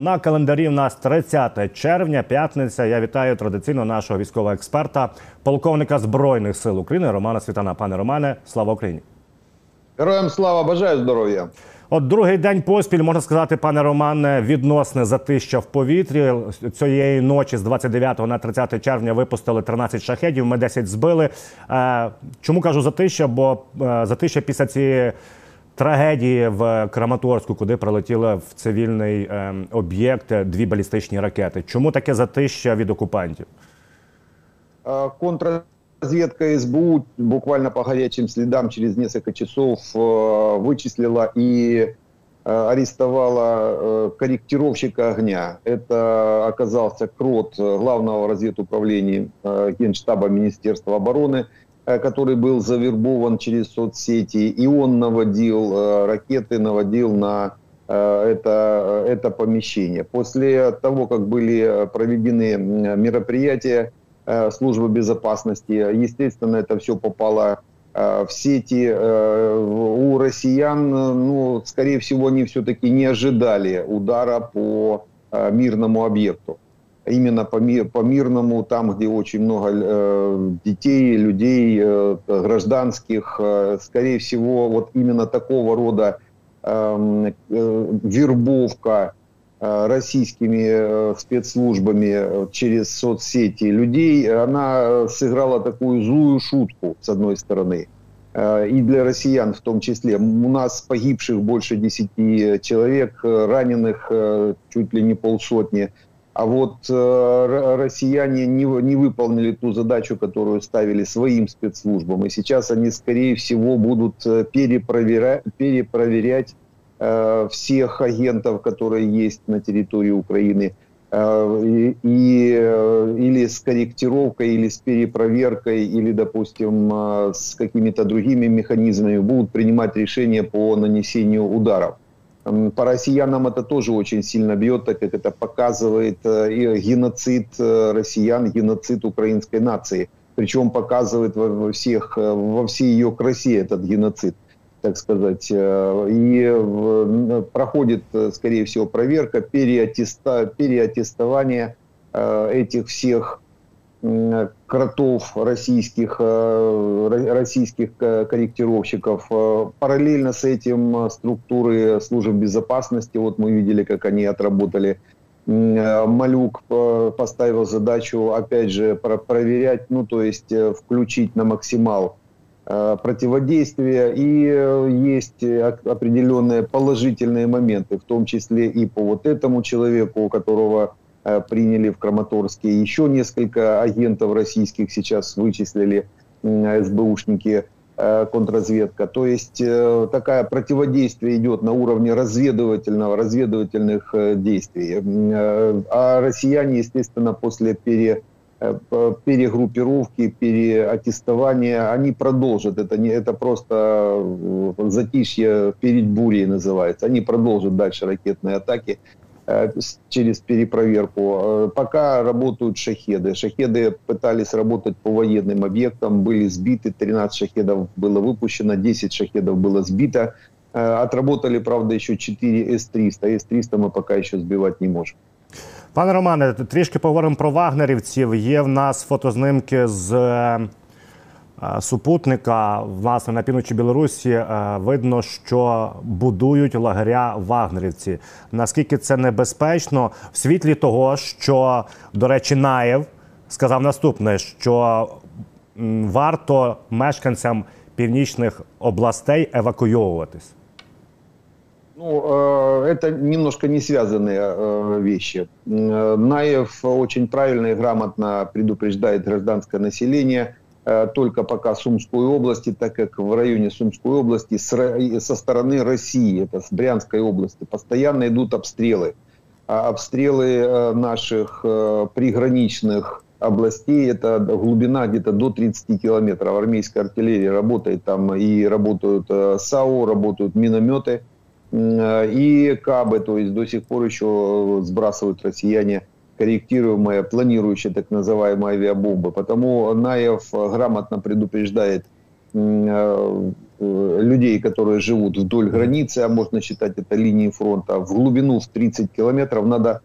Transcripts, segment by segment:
На календарі в нас 30 червня, п'ятниця. Я вітаю традиційно нашого військового експерта, полковника Збройних сил України Романа Світана. Пане Романе, слава Україні! Героям слава, бажаю здоров'я. От другий день поспіль можна сказати, пане Романе, відносне затища в повітрі цієї ночі з 29 на 30 червня випустили 13 шахедів. Ми 10 збили. Е, чому кажу затища? Бо е, затища після цієї трагедії в Краматорську, куди прилетіли в цивільний е, об'єкт дві балістичні ракети. Чому таке затища від окупантів? А, Контрразведка СБУ буквально по горячим следам через несколько часов э, вычислила и э, арестовала э, корректировщика огня. Это оказался КРОТ Главного разведуправления э, Генштаба Министерства обороны, э, который был завербован через соцсети, и он наводил э, ракеты, наводил на э, это, это помещение. После того, как были проведены мероприятия э, службы безопасности, естественно, это все попало э, в сети. Э, У россиян, э, ну, скорее всего, они все-таки не ожидали удара по э, мирному объекту именно по, ми- по мирному, там, где очень много э, детей, людей, э, гражданских, э, скорее всего, вот именно такого рода эм, э, вербовка э, российскими э, спецслужбами э, через соцсети людей, она э, сыграла такую злую шутку, с одной стороны, Э, и для россиян в том числе. У нас погибших больше 10 человек, э, раненых э, чуть ли не полсотни. А вот э, россияне не, не выполнили ту задачу, которую ставили своим спецслужбам. И сейчас они, скорее всего, будут э, перепроверя- перепроверять э, всех агентов, которые есть на территории Украины. Э, и, и, э, или с корректировкой, или с перепроверкой, или, допустим, э, с какими-то другими механизмами будут принимать решения по нанесению ударов. По россиянам это тоже очень сильно бьет, так как это показывает э, геноцид э, россиян, геноцид украинской нации. Причем показывает во всех, э, во всей ее красе этот геноцид, так сказать. И проходит, скорее всего, проверка, переаттеста- переаттестование этих всех кротов российских, э, ро- российских э, корректировщиков. Э, Параллельно с этим структуры служб безопасности, вот мы видели, как они отработали. Малюк поставил задачу, опять же, про- проверять, ну, то есть включить на максимал противодействия. И есть определенные положительные моменты, в том числе и по вот этому человеку, которого э, приняли в Краматорске. Еще несколько агентов российских сейчас вычислили СБУшники, э, контрразведка. То есть э, такая противодействие идет на уровне разведывательного, разведывательных э, действий. Э, А россияне, естественно, после пере, э, перегруппировки, переаттестования, они продолжат. Это, не, это просто э, затишье перед бурей называется. Они продолжат дальше ракетные атаки э, через перепроверку. Э, Пока работают шахеды. Шахеды пытались работать по военным объектам, были сбиты, 13 шахедов было выпущено, 10 шахедов было сбито. Э, Отработали, правда, еще 4 С-300. С-300 мы пока еще сбивать не можем. Пане Романе, трішки поговоримо про вагнерівців. Є в нас фотознімки з е, е, супутника. Власне, на півночі Білорусі е, видно, що будують лагеря вагнерівці. Наскільки це небезпечно в світлі того, що, до речі, Наєв сказав наступне: що м, варто мешканцям північних областей евакуйовуватись. Ну, э, это немножко не связанные э, вещи. М, э, Наев очень правильно и грамотно предупреждает гражданское население э, только пока Сумской области, так как в районе Сумской области со стороны России, это с Брянской области, постоянно идут обстрелы. А обстрелы э, наших э, приграничных областей, это глубина где-то до 30 километров. Армейская артиллерия работает там и работают э, САУ, работают минометы э, и КАБы, то есть до сих пор еще сбрасывают россияне корректируемые, планирующие так называемые авиабомбы. Потому Наев э, грамотно предупреждает м, э, людей, которые живут вдоль границы, а можно считать это линией фронта, в глубину в 30 километров надо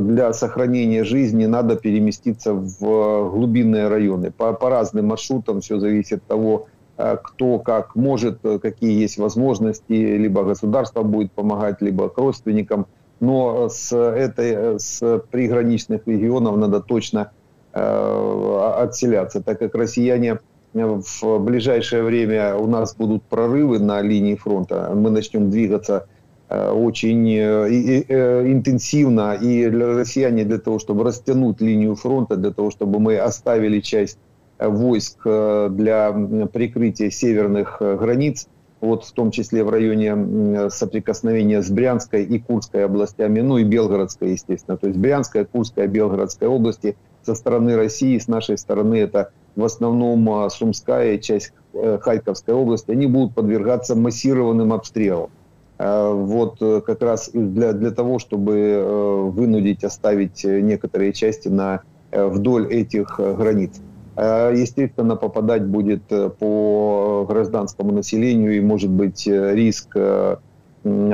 для сохранения жизни надо переместиться в глубинные районы. По, по разным маршрутам все зависит от того, кто как может, какие есть возможности, либо государство будет помогать, либо к родственникам. Но с, этой, с приграничных регионов надо точно Э, отселяться, так как россияне в ближайшее время у нас будут прорывы на линии фронта. Мы начнем двигаться э, очень э, интенсивно. И россияне для того, чтобы растянуть линию фронта, для того, чтобы мы оставили часть войск для прикрытия северных границ, вот в том числе в районе соприкосновения с Брянской и Курской областями, ну и Белгородской, естественно. То есть Брянская, Курская, Белгородская области – со стороны России, с нашей стороны это в основном а, Сумская часть э, Харьковской области, они будут подвергаться массированным обстрелам. А, вот э, как раз для, для того, чтобы э, вынудить оставить некоторые части на, вдоль этих границ. А, естественно, попадать будет по гражданскому населению и может быть риск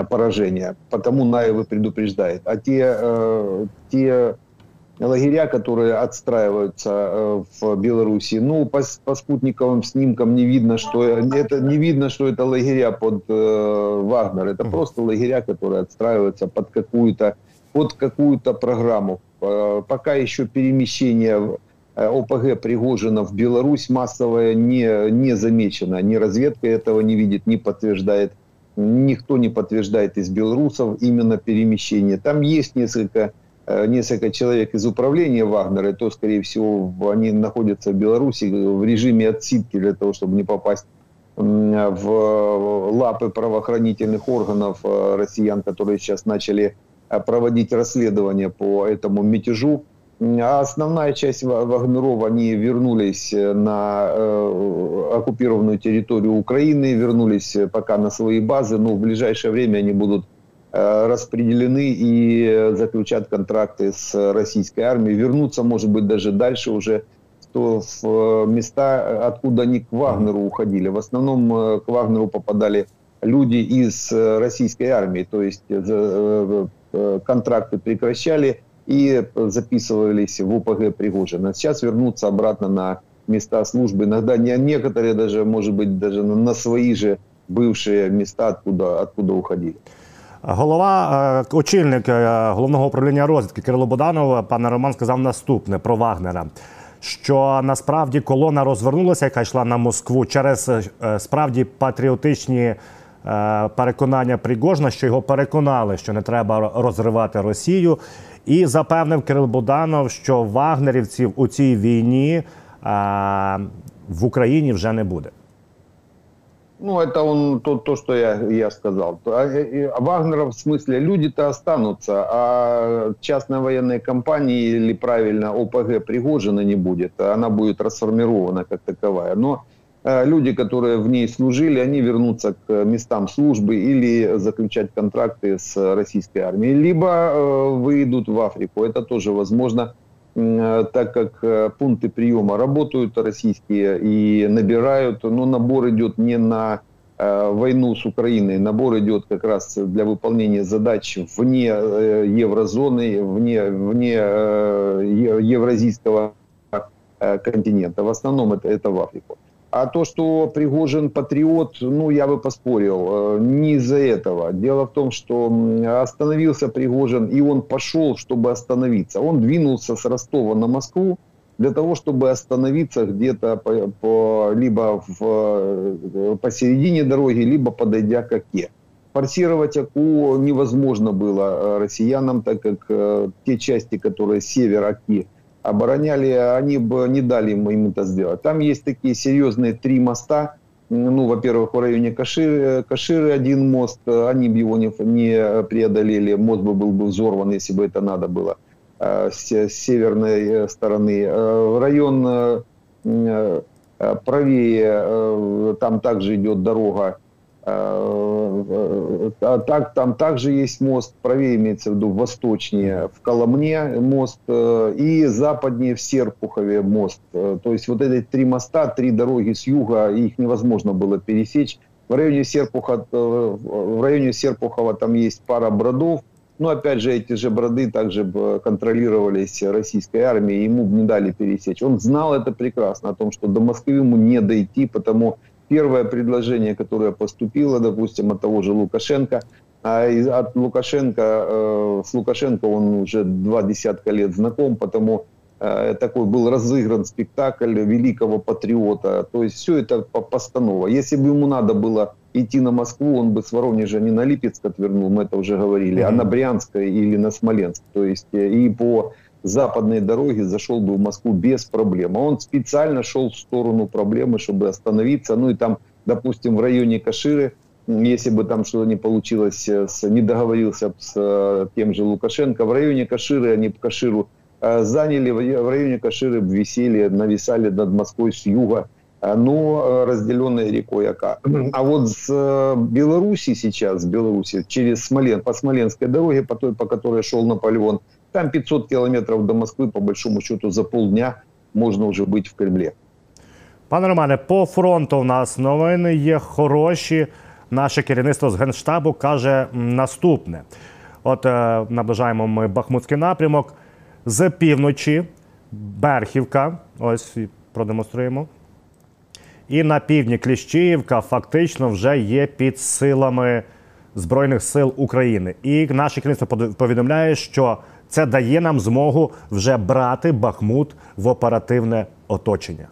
поражения. Потому Наевы предупреждает. А те, те лагеря, которые отстраиваются э, в Беларуси. Ну, по, по спутниковым снимкам не видно, что это не видно, что это лагеря под э, Вагнер. Это просто лагеря, которые отстраиваются под какую-то под какую-то программу. Э, пока еще перемещение э, ОПГ Пригожина в Беларусь массовое не, не замечено. Ни разведка этого не видит, не подтверждает. Никто не подтверждает из белорусов именно перемещение. Там есть несколько Э, несколько человек из управления Вагнера, то, скорее всего, они находятся в Беларуси в режиме отсидки для того, чтобы не попасть в лапы правоохранительных органов э, россиян, которые сейчас начали э, проводить расследование по этому мятежу. А основная часть Вагнеров, они вернулись на оккупированную территорию Украины, вернулись пока на свои базы, но в ближайшее время они будут Э, распределены и заключат контракты с российской армией, вернуться, может быть, даже дальше уже в э, места, откуда они к Вагнеру уходили. В основном э, к Вагнеру попадали люди из российской армии, то есть контракты прекращали и записывались в УПГ Пригожина. Сейчас вернуться обратно на места службы. Иногда не, некоторые даже, может быть, даже на свои же бывшие места, откуда, откуда уходили. Голова, е, очільник е, головного управління розвідки Кирило Боданов, пане Роман, сказав наступне про Вагнера. Що насправді колона розвернулася, яка йшла на Москву через е, справді патріотичні переконання Пригожна, що його переконали, що не треба розривати Росію, і запевнив Кирил Буданов, що вагнерівців у цій війні в Україні вже не буде. Ну, это он то, то что я, я сказал. А, а Вагнера в смысле люди-то останутся, а частной военной компании или правильно ОПГ Пригожина не будет. Она будет расформирована как таковая. Но э, люди, которые в ней служили, они вернутся к местам службы или заключать контракты с российской армией, либо э, выйдут в Африку. Это тоже возможно Э, так как э, пункты приема работают российские и набирают, но набор идет не на э, войну с Украиной, набор идет как раз для выполнения задач вне еврозоны, вне, вне евразийского континента. В основном это, это в Африку. А то, что Пригожин патриот, ну, я бы поспорил, э, не из-за этого. Дело в том, что остановился Пригожин, и он пошел, чтобы остановиться. Он двинулся с Ростова на Москву для того, чтобы остановиться где-то по, по, либо в, э, посередине дороги, либо подойдя к Оке. Форсировать Оку невозможно было э, россиянам, так как те части, которые север Оки, обороняли, они бы не дали им, им это сделать. Там есть такие серьезные три моста. Ну, во-первых, в районе Каширы, Каширы один мост, они бы его не, не преодолели, мост бы был бы взорван, если бы это надо было э, с, с северной э, стороны. Э, район правее, там также идет дорога так, там также есть мост, правее имеется в виду восточнее в Коломне мост и западнее в Серпухове мост. То есть вот эти три моста, три дороги с юга, их невозможно было пересечь. В районе, Серпуха, в районе Серпухова там есть пара бродов, но опять же, эти же броды также контролировались российской армией, ему не дали пересечь. Он знал это прекрасно, о том, что до Москвы ему не дойти, потому первое предложение, которое поступило, допустим, от того же Лукашенко, а от Лукашенко, э, с Лукашенко он уже два десятка лет знаком, потому э, такой был разыгран спектакль великого патриота. То есть все это постанова. Если бы ему надо было идти на Москву, он бы с Воронежа не на Липецк отвернул, мы это уже говорили, mm-hmm. а на Брянск или на Смоленск. То есть э, и по западной дороге зашел бы в Москву без проблем. А он специально шел в сторону проблемы, чтобы остановиться. Ну и там, допустим, в районе Каширы, если бы там что-то не получилось, э, не договорился с э, тем же Лукашенко, в районе Каширы они Каширу заняли, в районе Каширы висели, нависали над Москвой с юга Э, но э, разделенной рекой Ака. А вот с э, Беларуси сейчас, с Беларуси, через Смолен, по Смоленской дороге, по той, по которой шел Наполеон, там 500 километров до Москвы, по большому счету, за полдня можно уже быть в Кремле. Пане Романе, по фронту у нас новини є хороші. Наше керівництво з Генштабу каже наступне: от е, наближаємо ми Бахмутський напрямок з півночі, Берхівка. Ось продемонструємо. І на півдні Кліщіївка фактично вже є під силами Збройних сил України. І наше керівництво повідомляє, що це дає нам змогу вже брати Бахмут в оперативне оточення.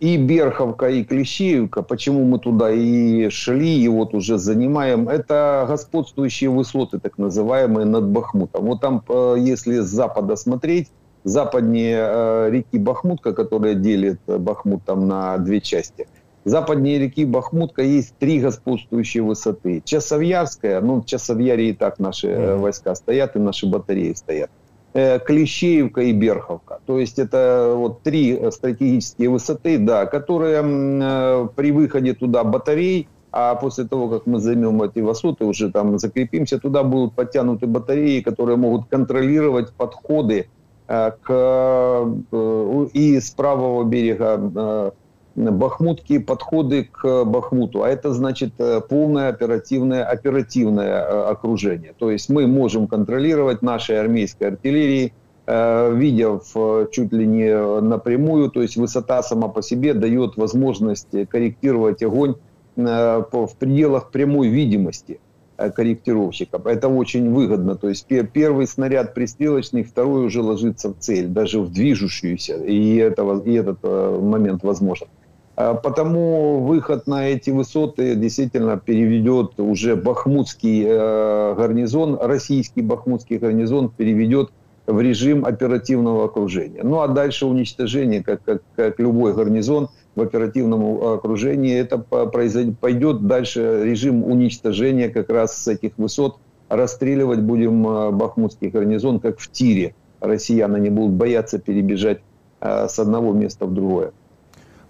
И Берховка, и Клещеевка, почему мы туда и шли, и вот уже занимаем, это господствующие высоты, так называемые, над Бахмутом. Вот там, если с запада смотреть, западнее э, реки Бахмутка, которая делит э, Бахмут там на две части. Западнее реки Бахмутка есть три господствующие высоты. Часовьярская, ну в Часовьяре и так наши mm-hmm. войска стоят, и наши батареи стоят. Клещеевка и Берховка. То есть это вот три стратегические высоты, да, которые при выходе туда батарей, а после того, как мы займем эти высоты, уже там закрепимся, туда будут подтянуты батареи, которые могут контролировать подходы Э, к, э, и с правого берега э, Бахмутки подходы к Бахмуту, а это значит полное оперативное, оперативное окружение. То есть мы можем контролировать нашей армейской артиллерией, видя чуть ли не напрямую, то есть высота сама по себе дает возможность корректировать огонь в пределах прямой видимости. Э, корректировщиков. Это очень выгодно. То есть первый снаряд пристрелочный, второй уже ложится в цель, даже в движущуюся. И, этого, и этот э, момент возможен. А потому выход на эти высоты действительно переведет уже бахмутский э, гарнизон, российский бахмутский гарнизон переведет в режим оперативного окружения. Ну а дальше уничтожение, как, как, как любой гарнизон – в оперативном окружении, это пойдет дальше режим уничтожения как раз с этих высот. Расстреливать будем э, бахмутский гарнизон, как в тире. Россияне не будут бояться перебежать э, с одного места в другое.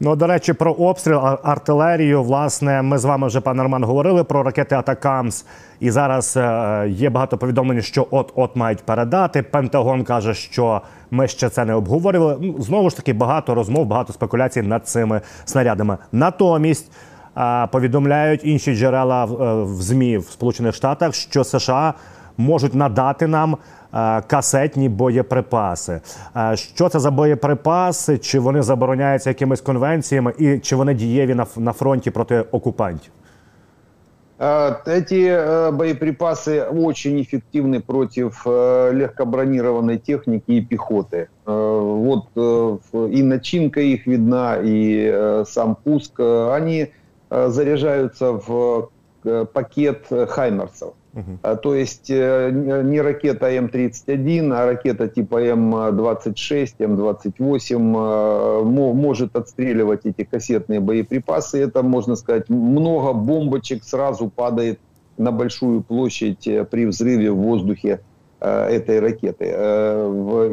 Ну, до речі, про обстріл артилерію. Власне, ми з вами вже пане Роман говорили про ракети Атакамс. І зараз е, є багато повідомлень, що от-от мають передати. Пентагон каже, що ми ще це не обговорювали. Ну, знову ж таки, багато розмов, багато спекуляцій над цими снарядами. Натомість е, повідомляють інші джерела е, в змі в Сполучених Штатах, що США можуть надати нам. Е, касетні боєприпаси. Е, що це за боєприпаси? Чи вони забороняються якимись конвенціями, і чи вони дієві на, на фронті проти окупантів? Е, эти боеприпасы очень эффективны против легкобронированной техники и пехоты. Вот и начинка их видна, и сам пуск. Они заряжаются в пакет хаймерсов. Угу. То есть э, не ракета М-31, а ракета типа М-26, М-28 э, может отстреливать эти кассетные боеприпасы. Это, можно сказать, много бомбочек сразу падает на большую площадь э, при взрыве в воздухе этой ракеты.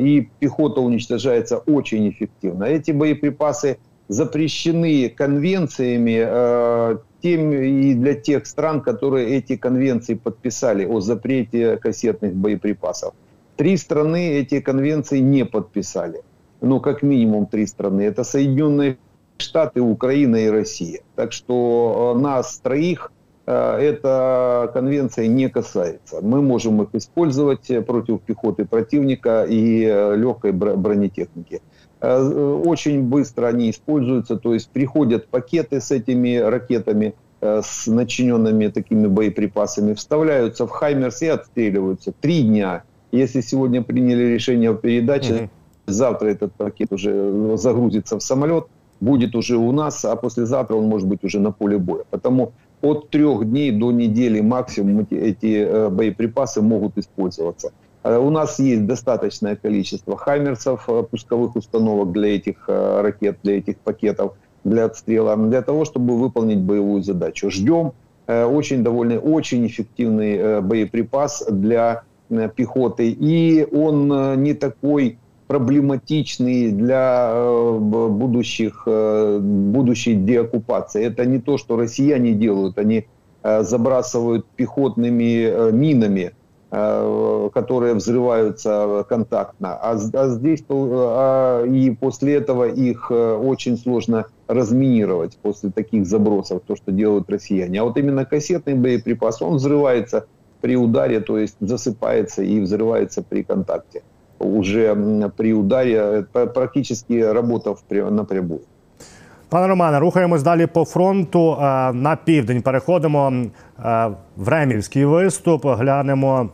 И пехота уничтожается очень эффективно. Эти боеприпасы запрещены конвенциями э, тем и для тех стран, которые эти конвенции подписали о запрете кассетных боеприпасов. Три страны эти конвенции не подписали. Ну, как минимум три страны. Это Соединенные Штаты, Украина и Россия. Так что э, нас троих э, эта конвенция не касается. Мы можем их использовать против пехоты противника и легкой бронетехники. Э, очень быстро они используются, то есть приходят пакеты с этими ракетами, э, с начиненными такими боеприпасами, вставляются в Хаймерс и отстреливаются. Три дня. Если сегодня приняли решение о передаче, угу. завтра этот пакет уже загрузится в самолет, будет уже у нас, а послезавтра он может быть уже на поле боя. Потому от трех дней до недели максимум эти, эти э, боеприпасы могут использоваться. Э, у нас есть достаточное количество хаммерсов, э, пусковых установок для этих э, ракет, для этих пакетов, для отстрела, для того, чтобы выполнить боевую задачу. Ждем очень довольно, очень эффективный боеприпас для пехоты. И он не такой проблематичный для будущих, будущей деоккупации. Это не то, что россияне делают. Они забрасывают пехотными минами которые взрываются контактно. А, а здесь а, и после этого их э, очень сложно разминировать после таких забросов, то, что делают россияне. А вот именно кассетный боеприпас, он взрывается при ударе, то есть засыпается и взрывается при контакте. Уже при ударе, практически работав напрямую. Пане Романе, рухаємось далі по фронту. Е, на південь переходимо е, в Ремівський виступ. Глянемо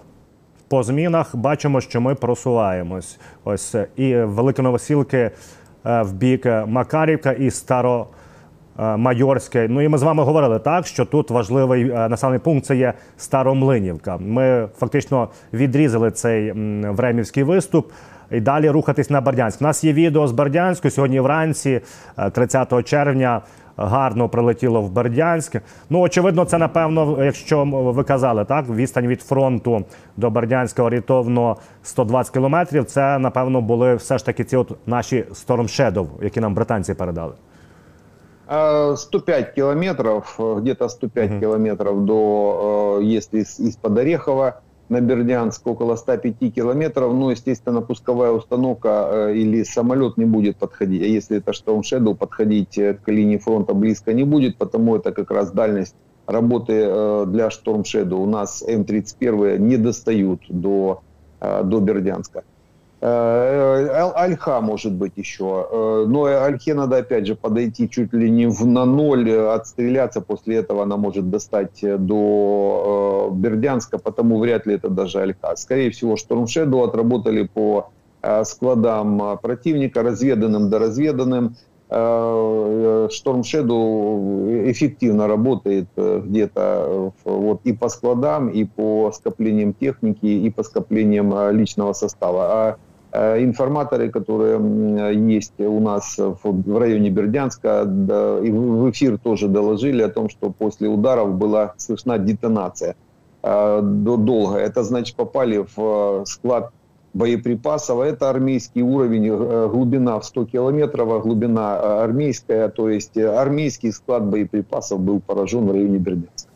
по змінах. Бачимо, що ми просуваємось. Ось і Велике Новосілки е, в бік Макарівка і Старо. Майорське. Ну і ми з вами говорили так, що тут важливий населений пункт це є Старомлинівка. Ми фактично відрізали цей времівський виступ і далі рухатись на Бердянськ. У нас є відео з Бердянську сьогодні вранці, 30 е, червня. Гарно прилетіло в Бердянськ. Ну, очевидно, це напевно, якщо ви казали, так відстань від фронту до Бердянська орієнтовно 120 кілометрів. Це напевно були все ж таки ці от наші Storm Shadow, які нам британці передали. 105 километров, где-то 105 угу. километров до, если из-под Орехова на Бердянск около 105 километров. Ну, естественно, пусковая установка э, или самолет не будет подходить. А если это Storm Shadow, подходить э, к линии фронта близко не будет, потому это как раз дальность работы э, для Storm Shadow. У нас М-31 не достают до, до Бердянска. Э, Альха может быть еще. Э, но Альхе надо опять же подойти чуть ли не в, на ноль, отстреляться. После этого она может достать до э, Бердянска, потому вряд ли это даже Альха. Скорее всего, Shadow отработали по складам противника, разведанным до разведанным. Shadow эффективно работает где-то вот и по складам, и по скоплениям техники, и по скоплениям личного состава. А Э, информаторы, которые есть у нас в районе Бердянска, и в эфир тоже доложили о том, что после ударов была слышна детонация э, долго. Это значит попали в э, склад боеприпасов. Это армейский уровень, глубина в 100 километров, а глубина армейская. То есть армейский склад боеприпасов был поражен в районе Бердянска.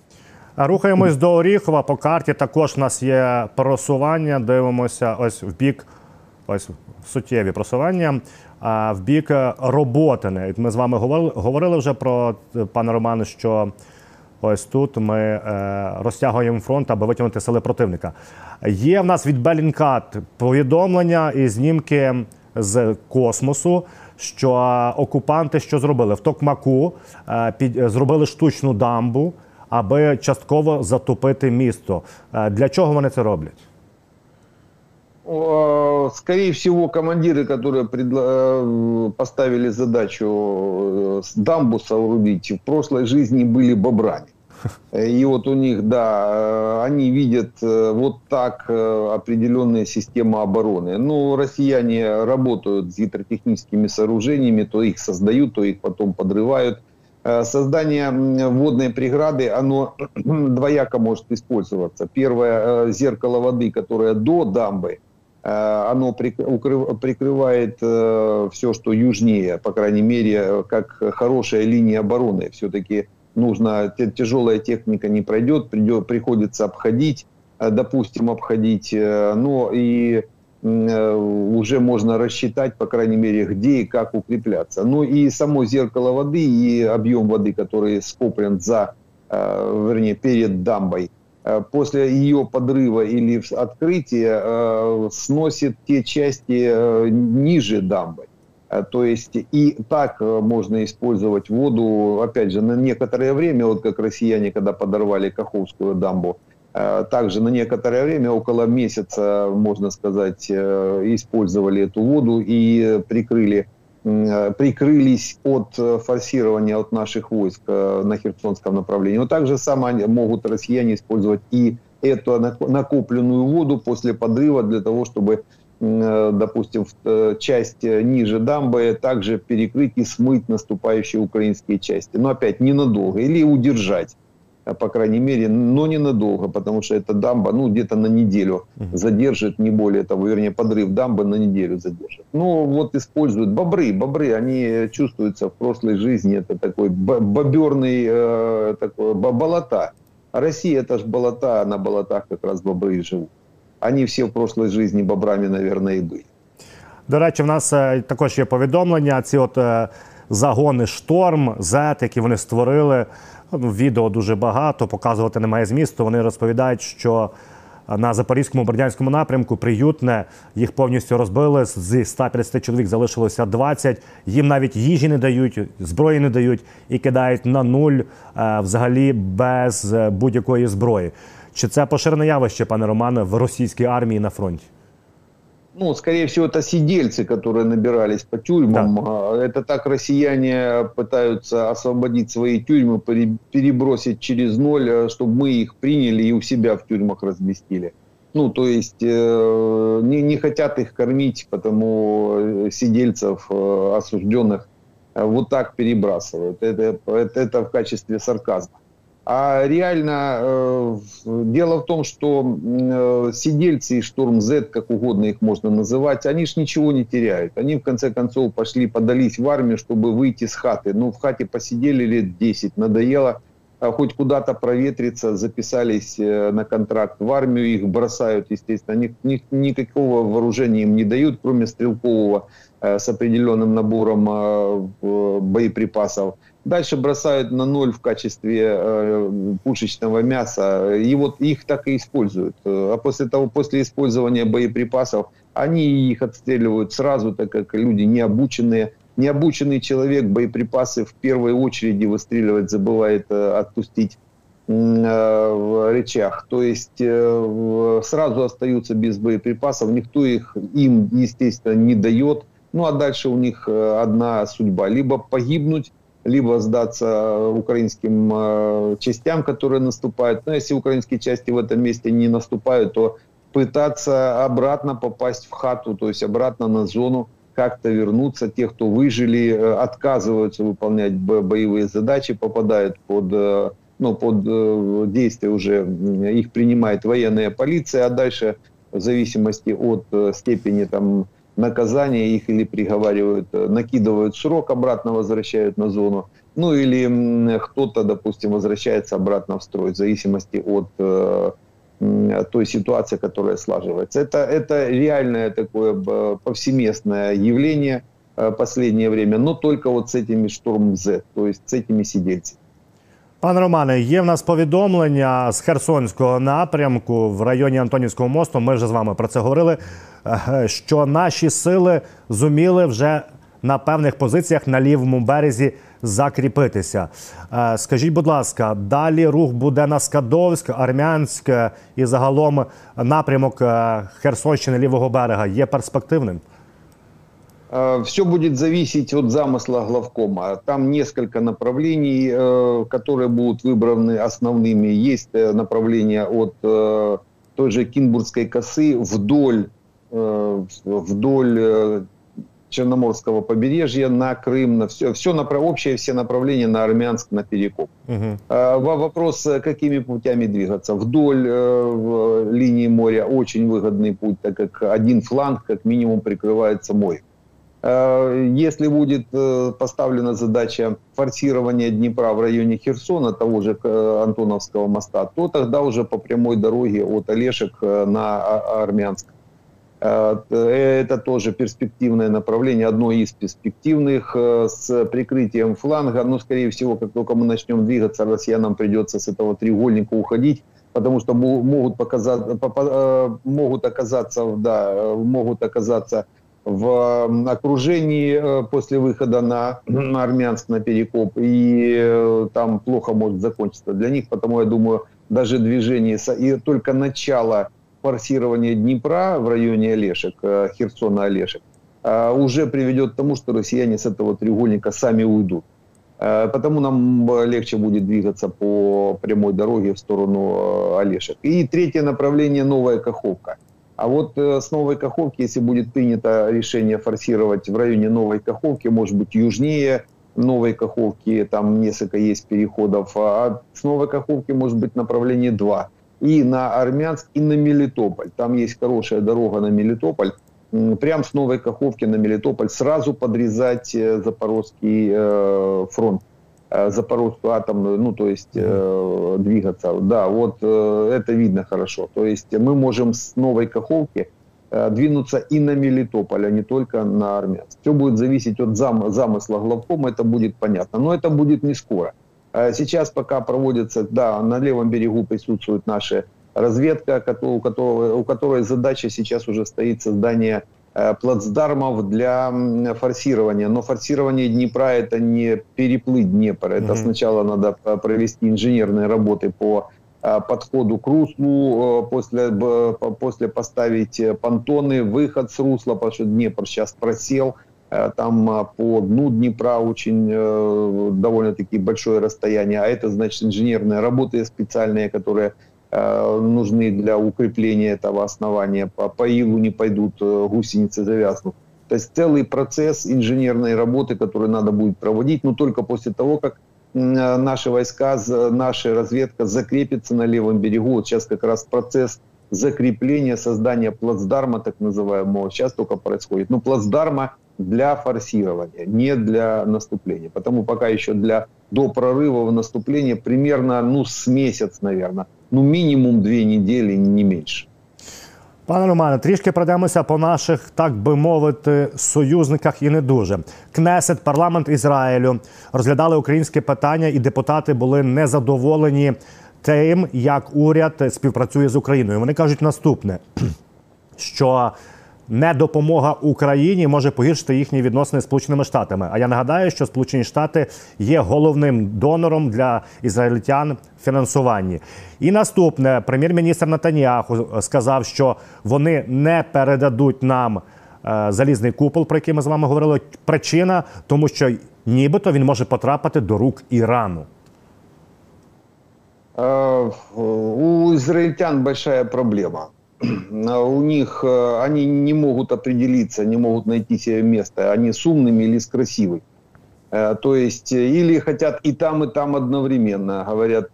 Рухаємось до Оріхова. По карті також у нас є просування. Дивимося ось в бік ось суттєві просування. А в бік роботини. Ми з вами говорили, вже про пане Романе, що ось тут ми е, розтягуємо фронт, аби витягнути сили противника. Є в нас від Белінкат повідомлення і знімки з космосу. Що окупанти що зробили в Токмаку, е, під зробили штучну дамбу, аби частково затопити місто. Е, для чого вони це роблять? Скорее всего, командиры, которые предла... Э, поставили задачу э, дамбу соорудить, в прошлой жизни были бобрами. И вот у них, да, э, они видят вот так определенные системы обороны. Ну, россияне работают с гидротехническими сооружениями, то их создают, то их потом подрывают. Создание водной преграды, оно двояко может использоваться. Первое, зеркало воды, которое до дамбы – оно прикрывает все, что южнее, по крайней мере, как хорошая линия обороны. Все-таки нужно, тяжелая техника не пройдет, придет, приходится обходить, допустим, обходить, но и уже можно рассчитать, по крайней мере, где и как укрепляться. Ну и само зеркало воды и объем воды, который скоплен за, вернее, перед дамбой, после ее подрыва или открытия сносит те части ниже дамбы. То есть и так можно использовать воду, опять же, на некоторое время, вот как россияне, когда подорвали Каховскую дамбу, Э, также на некоторое время, около месяца, можно сказать, э, использовали эту воду и прикрыли, э, прикрылись от форсирования от наших войск на Херсонском направлении. Но также само могут россияне использовать и эту накопленную воду после подрыва для того, чтобы, допустим, часть ниже дамбы также перекрыть и смыть наступающие украинские части. Но опять ненадолго. Или удержать. Э, по крайней мере, но ненадолго, потому что эта дамба, ну, где-то на неделю задержит, не более того, вернее, подрыв дамбы на неделю задержит. Ну, вот используют бобры, бобры, они чувствуются в прошлой жизни, это такой боберный, э, такой, болота. А Россия это же болота, а на болотах как раз бобры и живут. Они все в прошлой жизни бобрами, наверное, и были. До речі, в нас також є повідомлення. Ці от загони шторм, зет, які вони створили. Ну, Відео дуже багато, показувати немає змісту. Вони розповідають, що на Запорізькому Бердянському напрямку приютне їх повністю розбили. З 150 чоловік залишилося 20. Їм навіть їжі не дають, зброї не дають і кидають на нуль взагалі без будь-якої зброї. Чи це поширене явище, пане Романе, в російській армії на фронті? Ну, скорее всего, это сидельцы, которые набирались по тюрьмам. Да. Это так россияне пытаются освободить свои тюрьмы, перебросить через ноль, э, чтобы мы их приняли и у себя в тюрьмах разместили. Ну, то есть э, не, не хотят их кормить, потому э, сидельцев э, осужденных э, вот так перебрасывают. Это, это, это в качестве сарказма. А реально э, дело в том, что э, сидельцы и штурм Z, как угодно их можно называть, они ж ничего не теряют. Они в конце концов пошли, подались в армию, чтобы выйти с хаты. Ну, в хате посидели лет 10, надоело а хоть куда-то проветриться, записались э, на контракт в армию, их бросают, естественно, ни, ни, никакого вооружения им не дают, кроме стрелкового э, с определенным набором боеприпасов. Дальше бросают на ноль в качестве э, пушечного мяса. И вот их так и используют. А после того, после использования боеприпасов, они их отстреливают сразу, так как люди необученные. Необученный человек боеприпасы в первой очереди выстреливать забывает э, отпустить э, в речах. То есть э, сразу остаются без боеприпасов. Никто их им, естественно, не дает. Ну а дальше у них э, одна судьба. Либо погибнуть, либо сдаться украинским э, частям, которые наступают. Но если украинские части в этом месте не наступают, то пытаться обратно попасть в хату, то есть обратно на зону, как-то вернуться. Те, кто выжили, э, отказываются выполнять боевые задачи, попадают под, э, ну, под действие уже, их принимает военная полиция, а дальше в зависимости от степени там, наказание их или приговаривают, э, накидывают срок, обратно возвращают на зону. Ну или кто-то, допустим, возвращается обратно в строй, в зависимости от э, той ситуации, которая слаживается. Это, это реальное такое повсеместное явление э, последнее время, но только вот с этими штурм Z, то есть с этими сидельцами. Пане Романе, є в нас повідомлення з Херсонського напрямку в районі Антонівського мосту. Ми вже з вами про це говорили. Е, що наші сили зуміли вже на певних позиціях на лівому березі закріпитися. Е, скажіть, будь ласка, далі рух буде на Скадовськ, Армянськ і загалом напрямок е, Херсонщини лівого берега є перспективним. Все будет зависеть от замысла главкома. Там несколько направлений, которые будут выбраны основными. Есть направление от той же Кинбургской косы вдоль Э, вдоль э, Черноморского побережья на Крым, на все, все на, общее все направления на Армянск, на Перекоп. Угу. Вопрос, какими путями двигаться. Вдоль э, линии моря очень выгодный путь, так как один фланг как минимум прикрывается морем. Э, если будет э, поставлена задача форсирования Днепра в районе Херсона, того же э, Антоновского моста, то тогда уже по прямой дороге от Олешек на Армянск. Это тоже перспективное направление, одно из перспективных с прикрытием фланга. Но, скорее всего, как только мы начнем двигаться, россиянам придется с этого треугольника уходить, потому что могут, показать, могут оказаться, да, могут оказаться в окружении э, после выхода на, на Армянск, на Перекоп, и э, там плохо может закончиться для них, потому я думаю, даже движение и только начало форсирования Днепра в районе Олешек, э, Херсона Олешек, уже приведет к тому, что россияне с этого треугольника сами уйдут. Потому нам легче будет двигаться по прямой дороге в сторону Олешек. И третье направление – Новая Каховка – а вот э, с Новой Каховки, если будет принято решение форсировать в районе Новой Каховки, может быть, южнее Новой Каховки, там несколько есть переходов, а с Новой Каховки может быть направление 2. И на Армянск, и на Мелитополь. Там есть хорошая дорога на Мелитополь. Прям с Новой Каховки на Мелитополь сразу подрезать э, Запорожский э, фронт. Э, Запорожскую атомную, ну, то есть э, двигаться. Да, вот э, это видно хорошо. То есть мы можем с Новой Каховки э, двинуться и на Мелитополь, а не только на Армянск. Все будет зависеть от зам, замысла главкома, это будет понятно. Но это будет не скоро. Э, сейчас пока проводится, да, на левом берегу присутствует наша разведка, у которой, у которой задача сейчас уже стоит создание плацдармов для форсирования. Но форсирование Днепра это не переплыть Днепр. Это mm-hmm. сначала надо э, провести инженерные работы по э, подходу к руслу, после, после поставить понтоны, выход с русла, потому что Днепр сейчас просел. Там по дну Днепра очень довольно-таки большое расстояние, а это значит инженерные работы специальные, которые Э, нужны для укрепления этого основания. По, по илу не пойдут э, гусеницы завязнут. То есть целый процесс инженерной работы, который надо будет проводить, но только после того, как э, наши войска, наша разведка закрепится на левом берегу. Вот сейчас как раз процесс закрепления, создания плацдарма, так называемого, сейчас только происходит. Но плацдарма для форсирования, не для наступления. Потому пока еще для до прорыва в наступление примерно ну, с месяц, наверное ну мінімум дві неділі, не менше. Пане Романе, трішки пройдемося по наших, так би мовити, союзниках і не дуже. Кнесет, парламент Ізраїлю розглядали українське питання, і депутати були незадоволені тим, як уряд співпрацює з Україною. Вони кажуть наступне: що недопомога Україні може погіршити їхні відносини з Сполученими Штатами. А я нагадаю, що Сполучені Штати є головним донором для ізраїльтян в фінансуванні. І наступне прем'єр-міністр Натаніаху сказав, що вони не передадуть нам е, залізний купол, про який ми з вами говорили. Причина, тому що нібито він може потрапити до рук Ірану. Е, у израильтян большая проблема. У них, э, они не могут определиться, не могут найти себе место, они с умными или с красивой. Э, то есть, э, или хотят и там, и там одновременно. Говорят,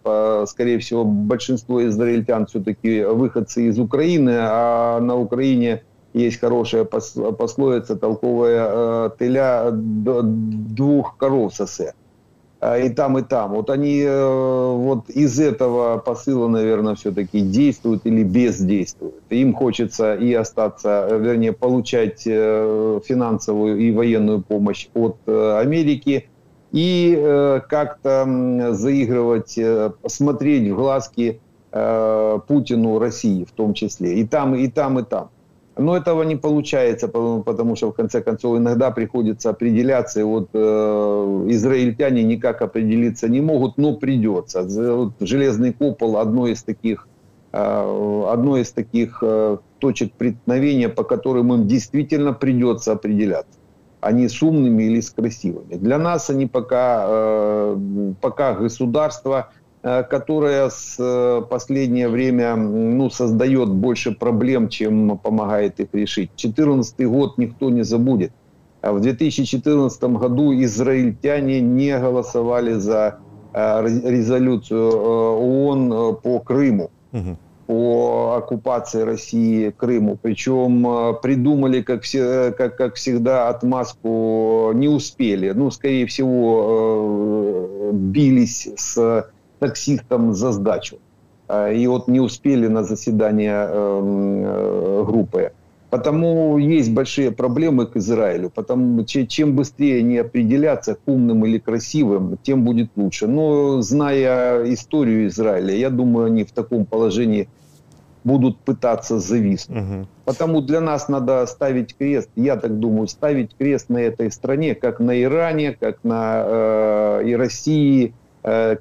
скорее всего, большинство израильтян все-таки выходцы из Украины, а на Украине есть хорошая пословица толковая «теля двух коров сосе». А, и там, и там. Вот они э, вот из этого посыла, наверное, все-таки действуют или бездействуют. Им хочется и остаться, вернее, получать э, финансовую и военную помощь от э, Америки, и как-то заигрывать, смотреть в глазки Путину, России в том числе. И там, и там, и там. Но этого не получается, потому что в конце концов иногда приходится определяться. И вот э, израильтяне никак определиться не могут, но придется. Железный купол одно из таких, э, одно из таких э, точек преткновения, по которым им действительно придется определяться. Они с умными или с красивыми. Для нас они пока, э, пока государство которая с э, последнее время ну, создает больше проблем, чем помогает их решить. 2014 год никто не забудет. В 2014 году израильтяне не голосовали за резолюцию ООН по Крыму. Угу по оккупации России Крыму. Причем э, придумали, как, все, как, как всегда, отмазку не успели. Ну, скорее всего, э, бились с таксистом за сдачу. Э, и вот не успели на заседание группы. Потому есть большие проблемы к Израилю. Потому чем быстрее не определяться к умным или красивым, тем будет лучше. Но зная историю Израиля, я думаю, они в таком положении будут пытаться зависнуть. Угу. Потому для нас надо ставить крест, я так думаю, ставить крест на этой стране, как на Иране, как на э, и России, э,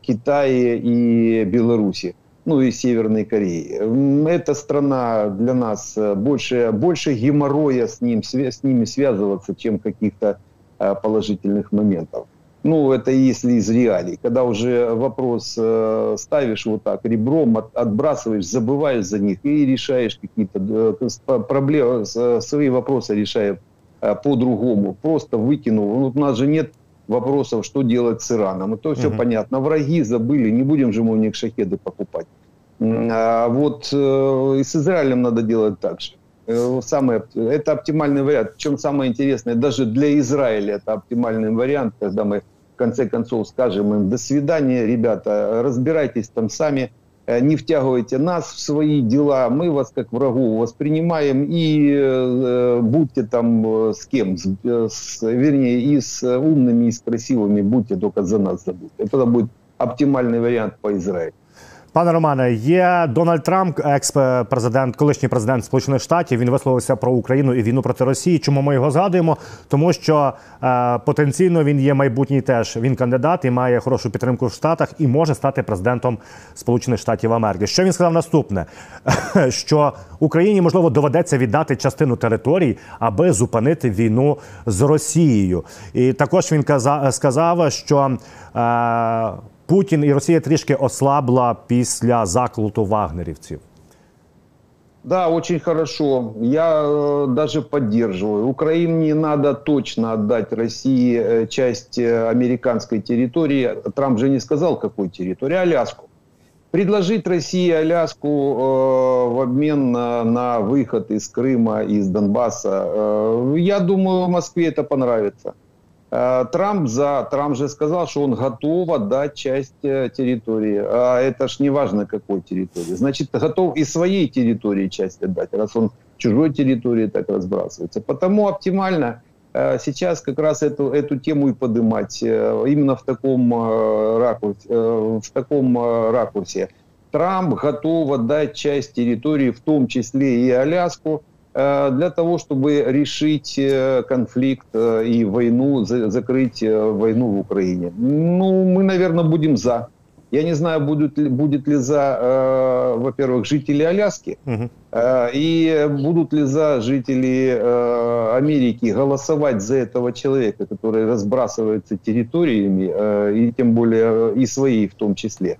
Китае и Беларуси ну и Северной Кореи. Эта страна для нас э, больше, больше геморроя с, ним, с ними связываться, чем каких-то э, положительных моментов. Ну, это если из реалий. Когда уже вопрос э, ставишь вот так ребром, от, отбрасываешь, забываешь за них и решаешь какие-то э, проблемы, э, свои вопросы решая э, по-другому. Просто выкинул. Ну, у нас же нет вопросов, что делать с Ираном. Это все угу. понятно. Враги забыли, не будем же мы у них шахеды покупать. А вот э, и с Израилем надо делать так же. Э, самое, это оптимальный вариант. Причем самое интересное, даже для Израиля это оптимальный вариант, когда мы в конце концов скажем им, до свидания, ребята, разбирайтесь там сами, не втягивайте нас в свои дела, мы вас как врагу воспринимаем и э, будьте там э, с кем, с, с, вернее и с умными, и с красивыми, будьте только за нас забудьте. Это будет оптимальный вариант по Израилю. Пане Романе, є Дональд Трамп, екс-президент, колишній президент Сполучених Штатів. Він висловився про Україну і війну проти Росії. Чому ми його згадуємо? Тому що е, потенційно він є майбутній теж він кандидат і має хорошу підтримку в Штатах і може стати президентом Сполучених Штатів Америки. Що він сказав наступне? Що Україні можливо доведеться віддати частину територій, аби зупинити війну з Росією. І також він казав, сказав, що. Е, Путін і Росія трішки ослабла після заклуту вагнерівців. Да, очень хорошо. Я э, даже поддерживаю. Украине надо точно отдать России э, часть э, американской территории. Трамп же не сказал, какой территории, Аляску. Предложить России Аляску э, в обмен на, на выход из Крыма, из Донбасса, э, я думаю, Москве это понравится. Э, Трамп за. Трамп же сказал, что он готов отдать часть э, территории. А это ж не важно, какой территории. Значит, готов и своей территории часть отдать, раз он чужой территории так разбрасывается. Потому оптимально э, сейчас как раз эту, эту тему и поднимать именно в таком ракурсе. В таком ракурсе. Трамп готов отдать часть территории, в том числе и Аляску, для того, чтобы решить э, конфликт э, и войну, закрыть войну в Украине. Ну, мы, наверное, будем за. Я не знаю, будет ли, будет ли за, э, во-первых, жители Аляски, угу. э, и будут ли за жители э, Америки голосовать за этого человека, который разбрасывается территориями, э, и тем более и свои в том числе.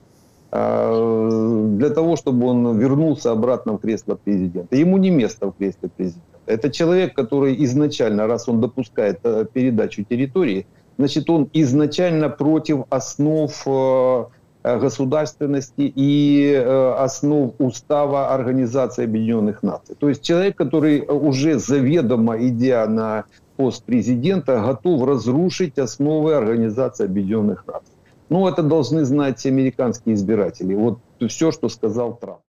Для того, чтобы он вернулся обратно в кресло президента. Ему не место в кресле президента. Это человек, который изначально, раз он допускает э, передачу территории, значит, он изначально против основ э, государственности и э, основ устава Организации Объединенных Наций. То есть человек, который уже заведомо, идя на пост президента, готов разрушить основы Организации Объединенных Наций. Ну, это должны знать американские избиратели. Вот все, что сказал Трамп.